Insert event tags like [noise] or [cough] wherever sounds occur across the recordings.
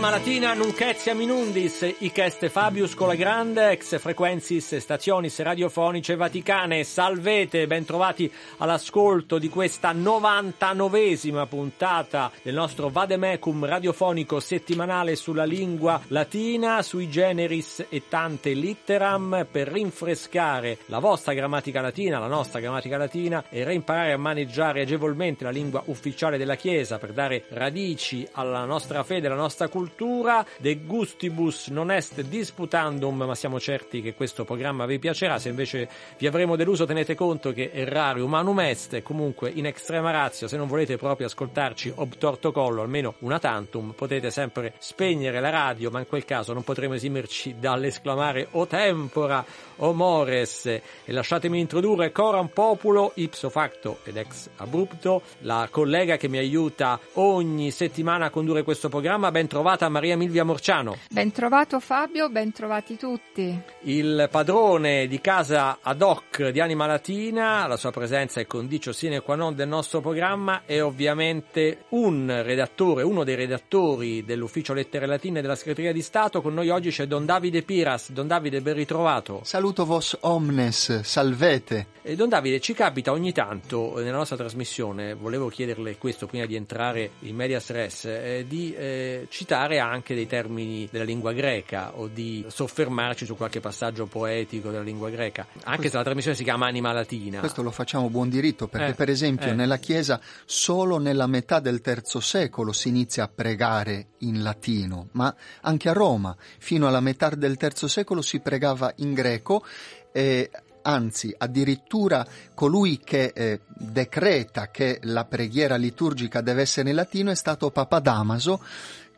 Anima latina nunquezia minundis, hic est Fabius Cola Grande, ex frequensis stationis radiofonice vaticane. Salvete, bentrovati all'ascolto di questa 99esima puntata del nostro Vademecum radiofonico settimanale sulla lingua latina, sui generis e tante litteram, per rinfrescare la vostra grammatica latina, la nostra grammatica latina e reimparare a maneggiare agevolmente la lingua ufficiale della Chiesa per dare radici alla nostra fede, alla nostra cultura cultura, de gustibus non est disputandum, ma siamo certi che questo programma vi piacerà. Se invece vi avremo deluso, tenete conto che errare humanum est, comunque in extrema ratio, se non volete proprio ascoltarci ob torto collo, almeno una tantum, potete sempre spegnere la radio, ma in quel caso non potremo esimerci dall'esclamare o tempora o mores. E lasciatemi introdurre coram populo ipso facto ed ex abrupto, la collega che mi aiuta ogni settimana a condurre questo programma. Ben trovata Maria Milvia Morciano. Ben trovato Fabio, ben trovati tutti. Il padrone di casa ad hoc di Anima Latina, la sua presenza è condicio sine qua non del nostro programma, è ovviamente un redattore, uno dei redattori dell'ufficio lettere latine della segreteria di Stato. Con noi oggi c'è Don Davide Piras. Don Davide, ben ritrovato. Saluto vos omnes, salvete. E Don Davide, ci capita ogni tanto nella nostra trasmissione, volevo chiederle questo prima di entrare in medias res, eh, di eh, citare anche dei termini della lingua greca o di soffermarci su qualche passaggio poetico della lingua greca, anche questo, se la trasmissione si chiama Anima Latina. Questo lo facciamo buon diritto perché eh, per esempio eh. nella Chiesa solo nella metà del terzo secolo si inizia a pregare in latino, ma anche a Roma fino alla metà del terzo secolo si pregava in greco e anzi addirittura colui che eh, decreta che la preghiera liturgica deve essere in latino è stato Papa Damaso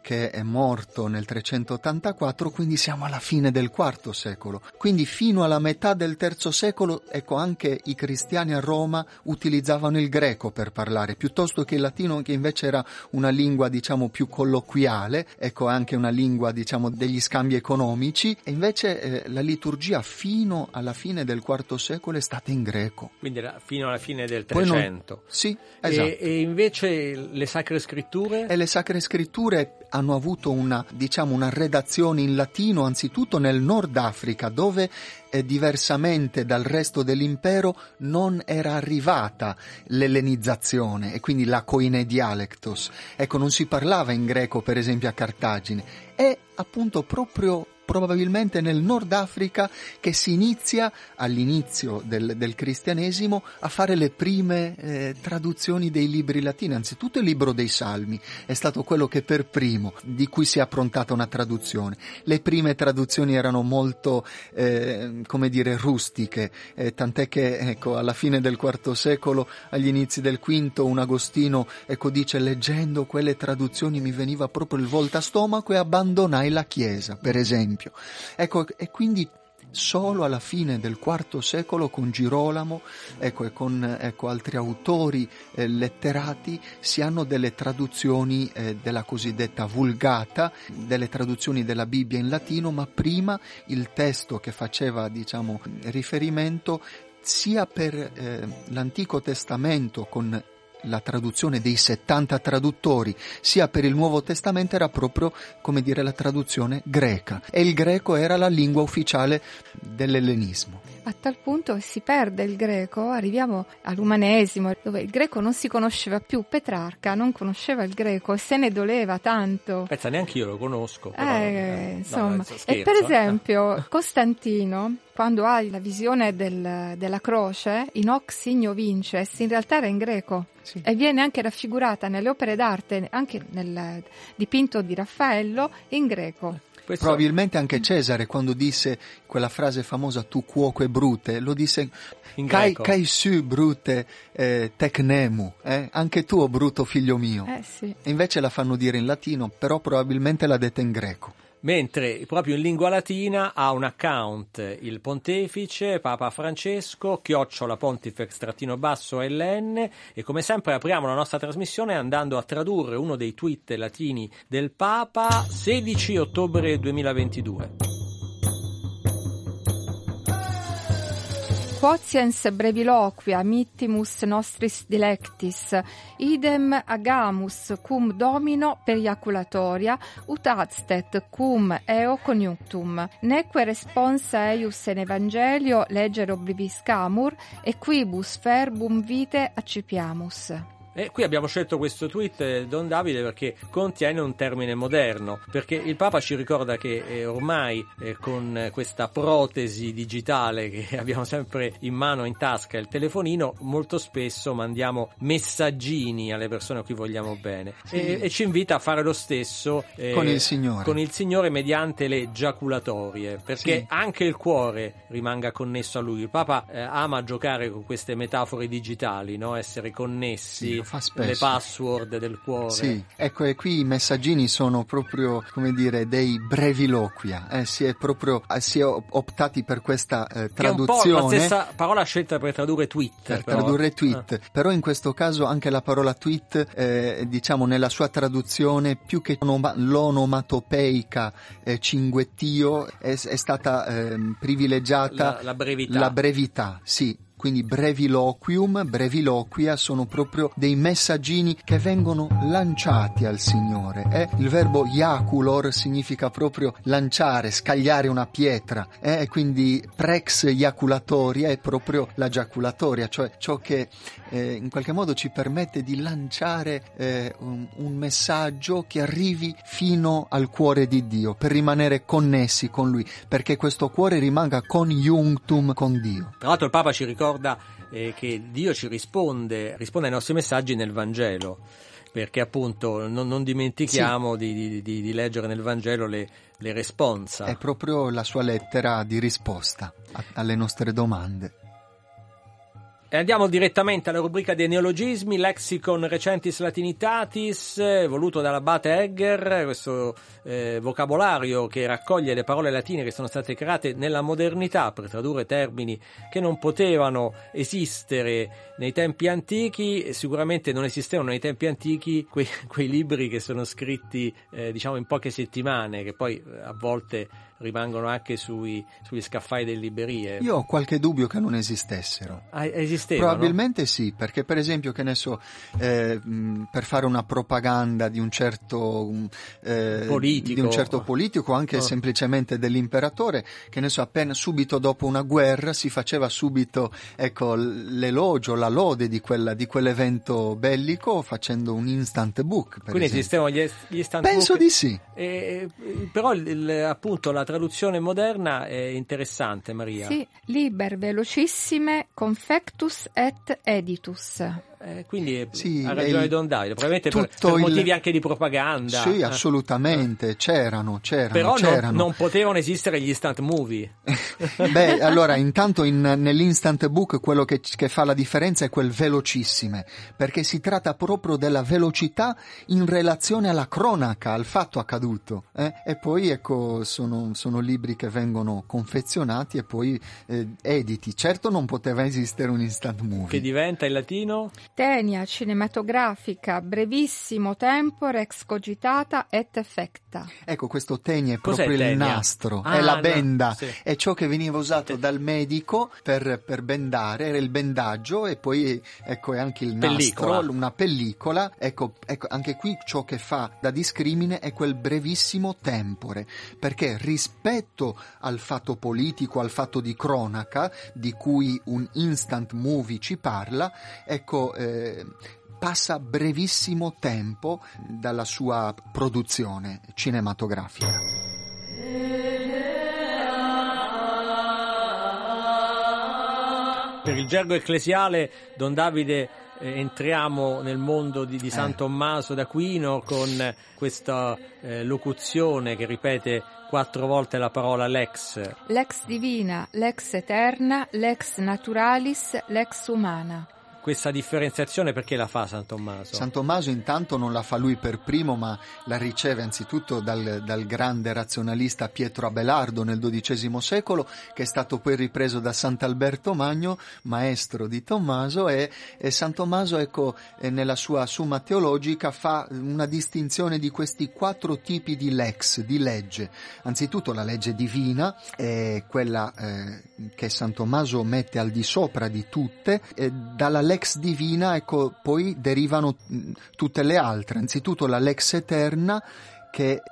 che è morto nel 384, quindi siamo alla fine del IV secolo. Quindi fino alla metà del III secolo, ecco, anche i cristiani a Roma utilizzavano il greco per parlare, piuttosto che il latino, che invece era una lingua, diciamo, più colloquiale, ecco, anche una lingua, diciamo, degli scambi economici, e invece eh, la liturgia fino alla fine del IV secolo è stata in greco. Quindi fino alla fine del 300. Non... Sì, esatto. E, e invece le sacre scritture? E le sacre scritture hanno avuto una, diciamo, una redazione in latino anzitutto nel Nord Africa, dove eh, diversamente dal resto dell'impero non era arrivata l'ellenizzazione e quindi la coine dialectos. Ecco, non si parlava in greco, per esempio, a Cartagine. È appunto proprio probabilmente nel Nord Africa che si inizia all'inizio del, del cristianesimo a fare le prime eh, traduzioni dei libri latini, anzitutto il libro dei Salmi è stato quello che per primo di cui si è approntata una traduzione. Le prime traduzioni erano molto, eh, come dire, rustiche, eh, tant'è che ecco, alla fine del IV secolo, agli inizi del V, un Agostino ecco, dice leggendo quelle traduzioni mi veniva proprio il volta stomaco e abbandonai la Chiesa, per esempio esempio. Ecco, e quindi solo alla fine del IV secolo con Girolamo ecco, e con ecco, altri autori eh, letterati si hanno delle traduzioni eh, della cosiddetta vulgata, delle traduzioni della Bibbia in latino, ma prima il testo che faceva diciamo, riferimento sia per eh, l'Antico Testamento con la traduzione dei 70 traduttori, sia per il Nuovo Testamento era proprio, come dire, la traduzione greca. E il greco era la lingua ufficiale dell'ellenismo. A tal punto si perde il greco, arriviamo all'umanesimo, dove il greco non si conosceva più. Petrarca non conosceva il greco e se ne doleva tanto. Pensa, neanche io lo conosco. Però, eh, eh, insomma. No, scherzo, e per esempio, Costantino quando hai la visione del, della croce, in hoc signo vinces, in realtà era in greco sì. e viene anche raffigurata nelle opere d'arte, anche nel dipinto di Raffaello, in greco. Questo... Probabilmente anche Cesare quando disse quella frase famosa tu cuoco e brute, lo disse in kai, kai su brute eh, tecnemu, eh? anche tu o bruto figlio mio. Eh, sì. Invece la fanno dire in latino, però probabilmente l'ha detta in greco. Mentre proprio in lingua latina ha un account il pontefice Papa Francesco chiocciola pontifex trattino basso LN e come sempre apriamo la nostra trasmissione andando a tradurre uno dei tweet latini del Papa 16 ottobre 2022 quotiens breviloquia mittimus nostris dilectis, idem agamus cum domino periaculatoria, ut adstet cum eo conjunctum. Neque responsa eius in evangelio legere oblivis camur, e quibus verbum vite accipiamus. E qui abbiamo scelto questo tweet, eh, Don Davide, perché contiene un termine moderno, perché il Papa ci ricorda che eh, ormai eh, con questa protesi digitale che [laughs] abbiamo sempre in mano, in tasca, il telefonino, molto spesso mandiamo messaggini alle persone a cui vogliamo bene sì. e, e, ci invita a fare lo stesso eh, con, il Signore. con il Signore mediante le giaculatorie, perché sì. anche il cuore rimanga connesso a Lui. Il Papa eh, ama giocare con queste metafore digitali, no? essere connessi. Sì le password del cuore. Sì, ecco, e qui i messaggini sono proprio, come dire, dei breviloquia. Eh, si è proprio eh, si è optati per questa eh, traduzione. È un po' la stessa parola scelta per tradurre tweet. Per però. tradurre tweet. Eh. Però in questo caso anche la parola tweet, eh, diciamo, nella sua traduzione, più che l'onomatopeica eh, cinguettio, è, è stata ehm, privilegiata la, la brevità. La brevità, sì quindi breviloquium, breviloquia sono proprio dei messaggini che vengono lanciati al Signore. Eh? Il verbo iaculor significa proprio lanciare, scagliare una pietra, eh? quindi prex iaculatoria è proprio la giaculatoria, cioè ciò che eh, in qualche modo ci permette di lanciare eh, un, un messaggio che arrivi fino al cuore di Dio, per rimanere connessi con Lui, perché questo cuore rimanga conjunctum con Dio. Tra l'altro il Papa ci ricorda ricorda eh, che Dio ci risponde, risponde ai nostri messaggi nel Vangelo perché appunto non, non dimentichiamo sì. di, di, di, leggere nel Vangelo le, le responsa. È proprio la sua lettera di risposta a, alle nostre domande. E andiamo direttamente alla rubrica dei neologismi, Lexicon Recentis Latinitatis, voluto dall'abate Egger, questo eh, vocabolario che raccoglie le parole latine che sono state create nella modernità per tradurre termini che non potevano esistere nei tempi antichi, sicuramente non esistevano nei tempi antichi quei, quei libri che sono scritti eh, diciamo in poche settimane, che poi eh, a volte rimangono anche sui, sugli scaffali delle librerie. Io ho qualche dubbio che non esistessero. Ah, esistevano? Probabilmente sì, perché per esempio, che ne so, eh, per fare una propaganda di un certo eh, politico, di un certo politico anche oh. semplicemente dell'imperatore, che ne so, appena subito dopo una guerra si faceva subito ecco, l'elogio, la lode di, quella, di quell'evento bellico facendo un instant book. Quindi esempio. esistevano gli, gli instant Penso book? di sì. E, però il, il, appunto la traduzione moderna è interessante, Maria. Sì, liber velocissime confectus et editus. Eh, quindi sì, ha ragione Don Davide, probabilmente per, per motivi il... anche di propaganda. Sì, assolutamente, eh. c'erano, c'erano. Però c'erano. Non, non, potevano esistere gli instant movie. [laughs] Beh, allora, intanto in, nell'instant book quello che, che, fa la differenza è quel velocissime, perché si tratta proprio della velocità in relazione alla cronaca, al fatto accaduto. Eh? E poi, ecco, sono, sono, libri che vengono confezionati e poi eh, editi. Certo non poteva esistere un instant movie. Che diventa in latino? Tenia cinematografica brevissimo tempore ex cogitata et effecta. Ecco, questo tenia è Cos'è proprio tenia? il nastro, ah, è la benda, no, sì. è ciò che veniva usato dal medico per, per, bendare, era il bendaggio e poi ecco è anche il pellicola. nastro, una pellicola. Ecco, ecco, anche qui ciò che fa da discrimine è quel brevissimo tempore, perché rispetto al fatto politico, al fatto di cronaca, di cui un instant movie ci parla, ecco eh, passa brevissimo tempo dalla sua produzione cinematografica. Per il gergo ecclesiale, Don Davide eh, entriamo nel mondo di, di San eh. Tommaso d'Aquino con questa eh, locuzione che ripete quattro volte la parola lex. Lex divina, lex eterna, lex naturalis, lex umana. Questa differenziazione perché la fa San Tommaso? San Tommaso intanto non la fa lui per primo, ma la riceve anzitutto dal, dal grande razionalista Pietro Abelardo nel XII secolo, che è stato poi ripreso da Sant'Alberto Magno, maestro di Tommaso, e, e San Tommaso, ecco, nella sua Summa Teologica fa una distinzione di questi quattro tipi di lex, di legge. Anzitutto la legge divina, è quella eh, che San Tommaso mette al di sopra di tutte, dalla lex divina ecco, poi derivano tutte le altre, anzitutto la lex eterna che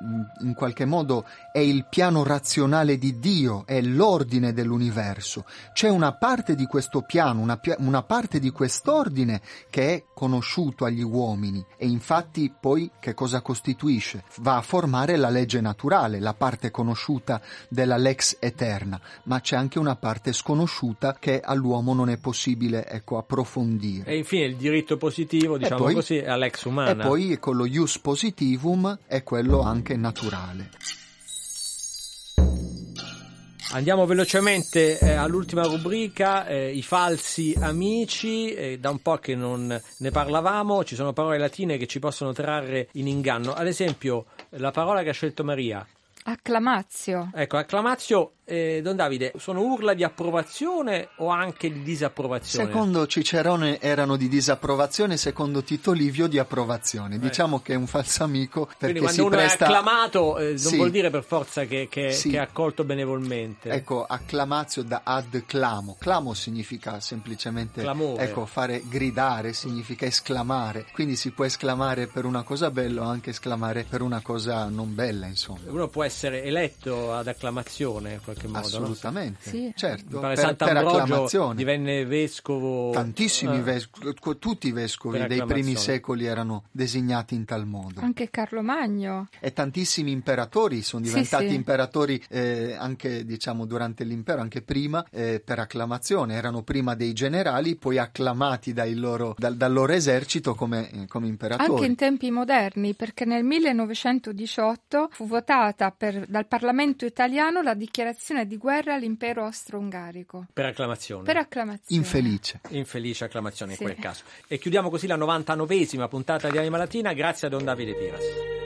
in qualche modo è il piano razionale di Dio, è l'ordine dell'universo. C'è una parte di questo piano, una, una, parte di quest'ordine che è conosciuto agli uomini e infatti poi che cosa costituisce? Va a formare la legge naturale, la parte conosciuta della lex eterna, ma c'è anche una parte sconosciuta che all'uomo non è possibile ecco, approfondire. E infine il diritto positivo, diciamo poi, così, è la lex umana. E poi con lo ius positivum è quello quello anche naturale. Andiamo velocemente eh, all'ultima rubrica, eh, i falsi amici, eh, da un po' che non ne parlavamo, ci sono parole latine che ci possono trarre in inganno, ad esempio la parola che ha scelto Maria. Acclamazio. Ecco, acclamazio eh, Don Davide, sono urla di approvazione o anche di disapprovazione? Secondo Cicerone erano di disapprovazione, secondo Tito Livio di approvazione. Eh. Diciamo che è un falso amico perché Quindi quando uno presta... è acclamato eh, non sì. vuol dire per forza che, che, sì. che, è accolto benevolmente. Ecco, acclamazio da ad clamo. Clamo significa semplicemente ecco, fare gridare, significa esclamare. Quindi si può esclamare per una cosa bella o anche esclamare per una cosa non bella, insomma. Uno può essere eletto ad acclamazione qualche modo. Assolutamente, no? sì. certo. Per, Sant'Ambrogio divenne vescovo. Tantissimi eh, vescovi, tutti i vescovi dei primi secoli erano designati in tal modo. Anche Carlo Magno. E tantissimi imperatori sono diventati sì, sì. imperatori eh, anche diciamo durante l'impero, anche prima eh, per acclamazione. Erano prima dei generali, poi acclamati loro, dal, dal, loro esercito come, eh, come imperatori. Anche in tempi moderni, perché nel 1918 fu votata per, dal Parlamento italiano la dichiarazione di guerra all'impero austro-ungarico. Per acclamazione. Per acclamazione. Infelice. Infelice acclamazione sì. in quel caso. E chiudiamo così la 99esima puntata di Anima Latina. Grazie a Don Davide Piras.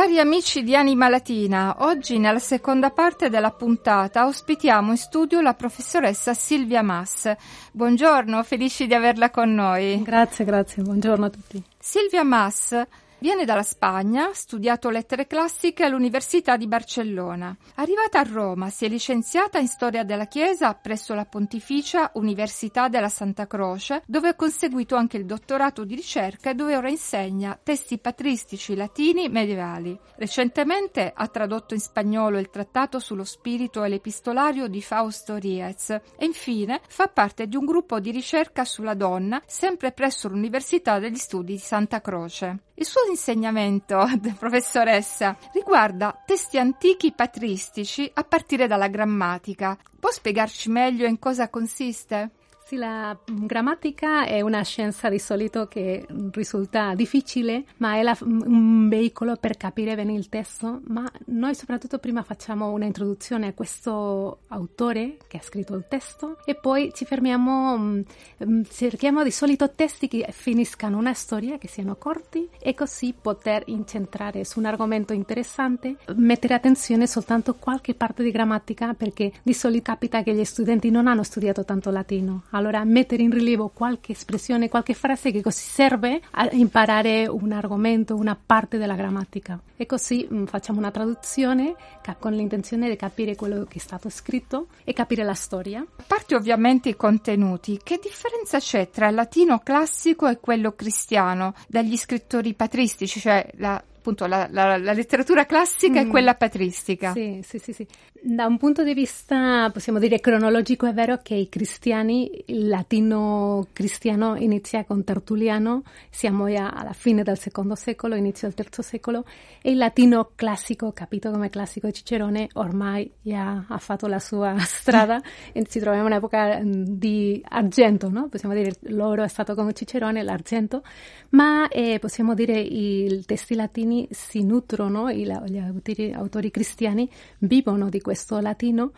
Cari amici di Anima Latina, oggi nella seconda parte della puntata ospitiamo in studio la professoressa Silvia Mass. Buongiorno, felici di averla con noi. Grazie, grazie, buongiorno a tutti. Silvia Mass Viene dalla Spagna, ha studiato lettere classiche all'Università di Barcellona. Arrivata a Roma, si è licenziata in storia della Chiesa presso la Pontificia Università della Santa Croce, dove ha conseguito anche il dottorato di ricerca e dove ora insegna testi patristici latini medievali. Recentemente ha tradotto in spagnolo il trattato sullo spirito e l'epistolario di Fausto Riez e infine fa parte di un gruppo di ricerca sulla donna sempre presso l'Università degli Studi di Santa Croce. Il suo insegnamento, [laughs] professoressa, riguarda testi antichi patristici a partire dalla grammatica. Può spiegarci meglio in cosa consiste? Sì, la grammatica è una scienza di solito che risulta difficile, ma è la, un veicolo per capire bene il testo. Ma noi soprattutto prima facciamo una introduzione a questo autore che ha scritto il testo e poi ci fermiamo, mm, mm, cerchiamo di solito testi che finiscano una storia, che siano corti e così poter incentrare su un argomento interessante, mettere attenzione soltanto a qualche parte di grammatica perché di solito capita che gli studenti non hanno studiato tanto latino allora mettere in rilievo qualche espressione, qualche frase che così serve a imparare un argomento, una parte della grammatica. E così mh, mm, facciamo una traduzione con l'intenzione di capire quello che è stato scritto e capire la storia. A parte ovviamente i contenuti, che differenza c'è tra il latino classico e quello cristiano dagli scrittori patristici, cioè la appunto la, la, la letteratura classica mm. e quella patristica. Sì, sì, sì, sì. Da un punto di vista, possiamo dire, cronologico, è vero che i cristiani, il latino cristiano inizia con Tertulliano, siamo già alla fine del secondo secolo, inizio del terzo secolo, e il latino classico, capito come classico Cicerone, ormai già ha fatto la sua [laughs] strada [laughs] e ci troviamo in un'epoca mm, di argento, no? Possiamo dire l'oro è stato con Cicerone, l'argento, ma eh, possiamo dire i testi latini si nutrono, gli autori, autori cristiani vivono di questo latino,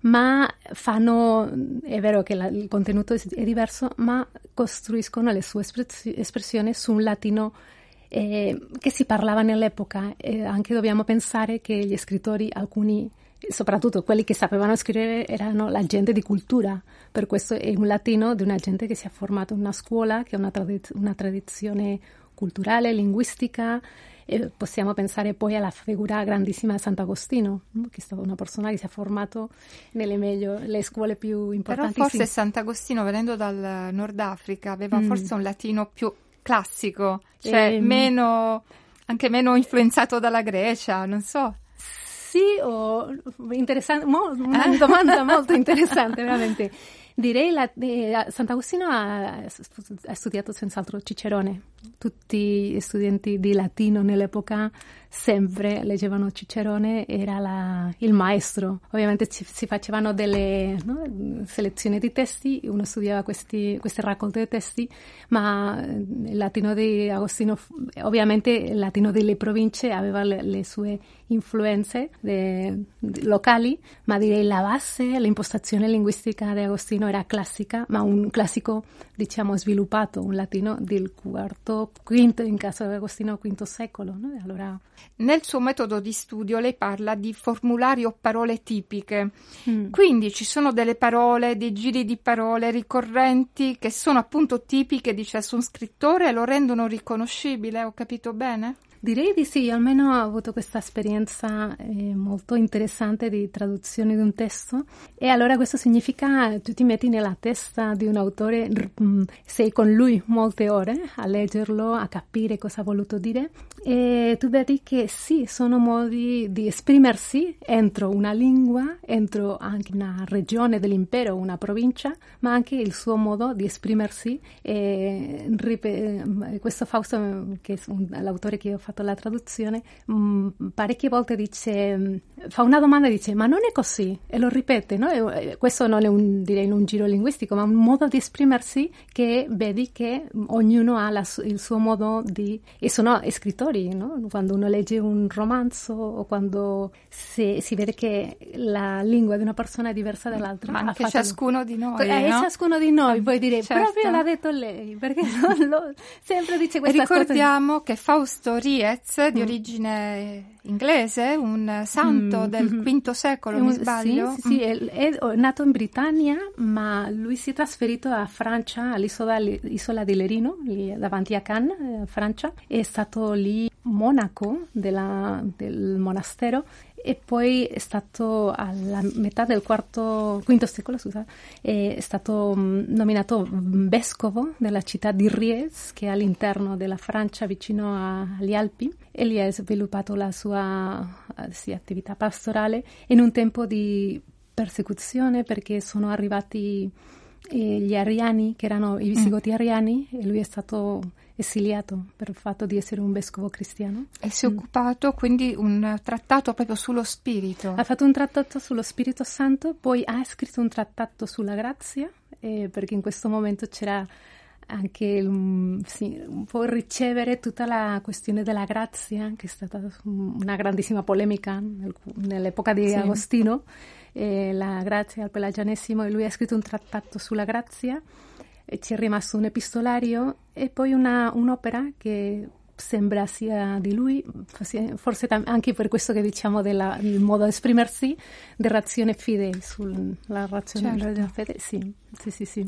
ma fanno, è vero che la, il contenuto è diverso, ma costruiscono le sue espressioni su un latino eh, che si parlava nell'epoca. E anche dobbiamo pensare che gli scrittori, alcuni, soprattutto quelli che sapevano scrivere, erano la gente di cultura. Per questo è un latino di una gente che si è formato in una scuola, che ha una, tradiz- una tradizione culturale, linguistica e possiamo pensare poi alla figura grandissima di Sant'Agostino, che è stata una persona che si è formato nelle meglio, le scuole più importanti. Però forse Sant'Agostino, venendo dal Nord Africa, aveva mm. forse un latino più classico, cioè e... meno, anche meno influenzato dalla Grecia, non so. Sì, o interessante, mo, una eh? domanda [laughs] molto interessante, veramente. Direi che eh, Sant'Agostino ha, ha studiato senz'altro Cicerone. Tutti gli studenti di latino nell'epoca sempre leggevano Cicerone, era la, il maestro. Ovviamente ci, si facevano delle no, selezioni di testi, uno studiava questi, queste raccolte di testi, ma il latino di Agostino, ovviamente il latino delle province aveva le, le sue influenze de, de, locali, ma direi la base, l'impostazione linguistica di Agostino era classica, ma un classico, diciamo, sviluppato, un latino del quarto, quinto, in caso di Agostino, quinto secolo. No? Allora, nel suo metodo di studio lei parla di formulari o parole tipiche, mm. quindi ci sono delle parole, dei giri di parole ricorrenti che sono appunto tipiche di ciascun scrittore e lo rendono riconoscibile, ho capito bene? Direi di sì, almeno ho avuto questa esperienza eh, molto interessante di traduzione di un testo. E allora questo significa tu ti metti nella testa di un autore, mm, sei con lui molte ore a leggerlo, a capire cosa ha voluto dire e tu vedi che sì, sono modi di esprimersi entro una lingua, entro anche una regione dell'impero, una provincia, ma anche il suo modo di esprimersi e questo Fausto, che è l'autore che ho fatto la traduzione, mh, mm, parecchie volte dice, mm, fa una domanda e dice ma non è così e lo ripete, no? e, questo non è un, direi un giro linguistico ma un modo di esprimersi che vedi che ognuno ha la, il suo modo di, e sono scrittori, no? quando uno legge un romanzo o quando si, si, vede che la lingua di una persona è diversa dall'altra. Ma anche ciascuno di noi. Eh, no? ciascuno di noi, puoi dire, certo. proprio l'ha detto lei, perché [laughs] lo, sempre dice questa cosa. Ricordiamo che Fausto Riez, di mm. origine inglese, un santo mm, del mm-hmm. V secolo, mi sbaglio? Sì, sì, mm. è, è, nato in Britannia, ma lui si è trasferito a Francia, all'isola di Lerino, lì davanti a Cannes, eh, Francia. È stato lì monaco della, del monastero e poi è stato alla metà del quarto, quinto secolo, scusa, è stato mm, nominato vescovo della città di Ries, che è all'interno della Francia, vicino agli Alpi, e lì ha sviluppato la sua eh, sì, attività pastorale in un tempo di persecuzione perché sono arrivati gli ariani, che erano i visigoti mm. ariani, e lui è stato esiliato per il fatto di essere un vescovo cristiano. E si è mm. occupato quindi un trattato proprio sullo spirito. Ha fatto un trattato sullo Spirito Santo, poi ha scritto un trattato sulla grazia, eh, perché in questo momento c'era anche um, sì, un po' ricevere tutta la questione della grazia, che è stata una grandissima polemica nel, nell'epoca di sì. Agostino, eh, la grazia al pelagianesimo, e lui ha scritto un trattato sulla grazia, e ci è rimasto un epistolario e poi una, un'opera che sembra sia di lui, forse anche per questo che diciamo del modo di esprimersi, di razione fide, sulla razione certo. della fede, sì, sì, sì. sì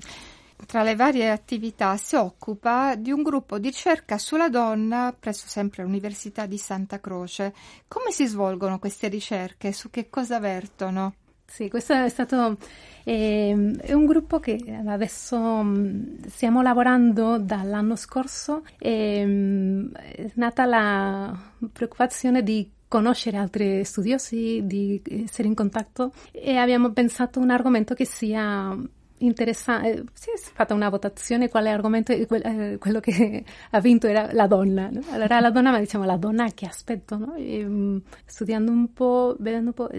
tra le varie attività si occupa di un gruppo di ricerca sulla donna presso sempre l'Università di Santa Croce. Come si svolgono queste ricerche? Su che cosa vertono? Sì, questo è stato eh, un gruppo che adesso um, stiamo lavorando dall'anno scorso. E, um, è nata la preoccupazione di conoscere altri studiosi, di essere in contatto e abbiamo pensato un argomento che sia interessante. Eh, si è fatta una votazione quale argomento, eh, quello che [laughs] ha vinto era la donna. No? Allora la donna, ma diciamo la donna che aspetto, no? e, um, studiando un po', vedendo un po',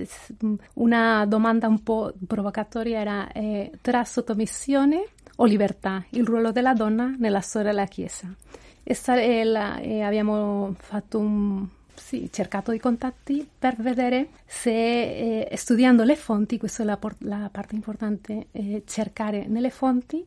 mm, una domanda un po' provocatoria era eh, tra sottomissione o libertà, il ruolo della donna nella storia della Chiesa. E, la, e abbiamo fatto un sì, cercato i contatti per vedere se eh, studiando le fonti, questa è la, la parte importante, eh, cercare nelle fonti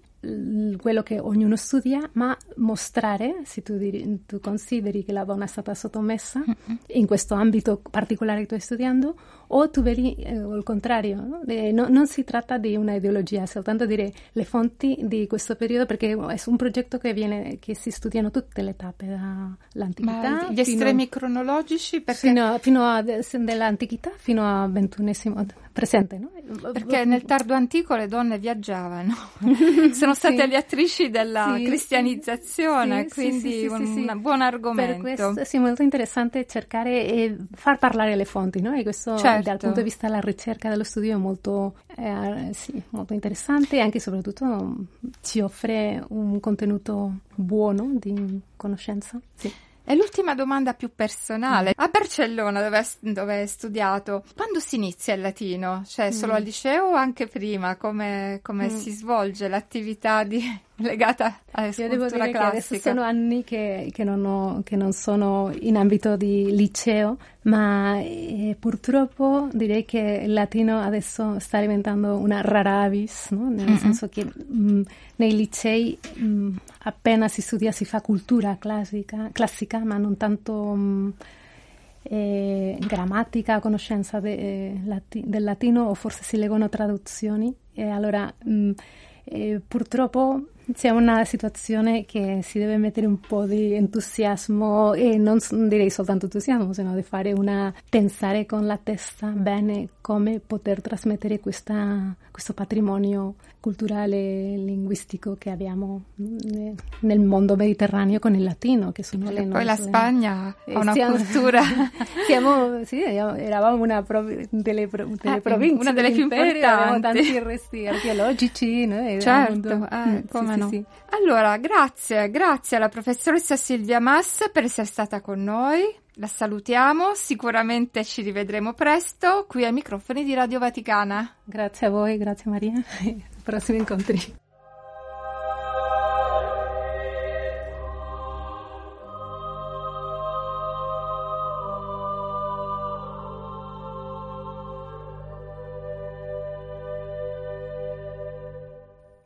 quello che ognuno studia, ma mostrare, se tu, tu, consideri che la donna è stata sottomessa mm-hmm. in questo ambito particolare che tu stai studiando, o tu vedi eh, il contrario. No? Eh, no, non si tratta di una ideologia, soltanto dire le fonti di questo periodo, perché è un progetto che, viene, che si studiano tutte le tappe, dall'antichità. Gli estremi cronologici? Perché... Fino, fino a, dall'antichità fino al ventunesimo presente, no? Perché nel tardo antico le donne viaggiavano, [laughs] sono state sì. le attrici della sì. cristianizzazione, sì, quindi un, un, buon argomento. Per questo sì, molto interessante cercare e far parlare le fonti, no? E questo certo. Dal punto di vista della ricerca dello studio è molto, eh, molto interessante e anche e soprattutto ci offre un contenuto buono di conoscenza. Sì. E l'ultima domanda più personale. A Barcellona, dove, dove hai studiato, quando si inizia il latino? Cioè, solo mm. al liceo o anche prima? Come, come mm. si svolge l'attività di legata alla Io devo dire classica. che adesso sono anni che, che, non ho, che, non sono in ambito di liceo, ma eh, purtroppo direi che il latino adesso sta diventando una rara avis, no? nel mm-hmm. senso che mh, mm, nei licei mh, mm, appena si studia si fa cultura classica, classica ma non tanto... Mh, mm, eh, grammatica, conoscenza de, eh, lati- del latino o forse si leggono traduzioni e allora mh, eh, purtroppo c'è una situazione che si deve mettere un po' di entusiasmo e non direi soltanto entusiasmo, sino di fare una pensare con la testa bene come poter trasmettere questa, questo patrimonio culturale e linguistico che abbiamo nel mondo mediterraneo con il latino, che sono le nostre... Poi la Spagna ha una siamo, cultura... [laughs] siamo, sì, eravamo una prov- delle, pro- delle ah, province una delle più importanti. Avevamo tanti resti archeologici. No? Certo, ah, come sì, no. Sì, sì. Allora, grazie, grazie alla professoressa Silvia Mass per essere stata con noi. La salutiamo, sicuramente ci rivedremo presto qui ai microfoni di Radio Vaticana. Grazie a voi, grazie Maria. [laughs] Prossimi incontri.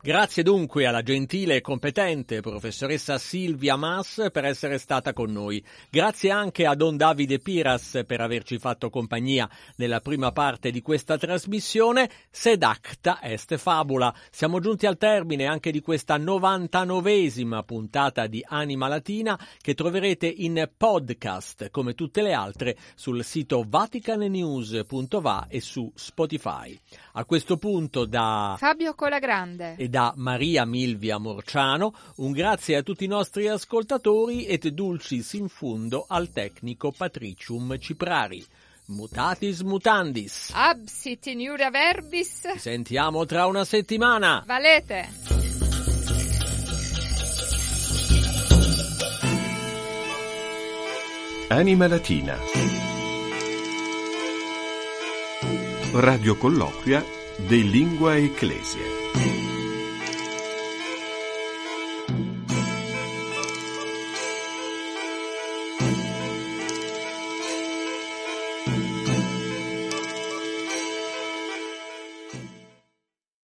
Grazie dunque alla gentile e competente professoressa Silvia Mas per essere stata con noi. Grazie anche a Don Davide Piras per averci fatto compagnia nella prima parte di questa trasmissione. Sed acta est fabula. Siamo giunti al termine anche di questa 99esima puntata di Anima Latina che troverete in podcast come tutte le altre sul sito vaticanenews.va e su Spotify. A questo punto da Fabio Colagrande e da da Maria Milvia Morciano, un grazie a tutti i nostri ascoltatori et dulcis in fundo al tecnico Patricium Ciprari. Mutatis mutandis. Absit in iura verbis. Ci sentiamo tra una settimana. Valete. Anima Latina. Radio colloquia de Lingua Ecclesia.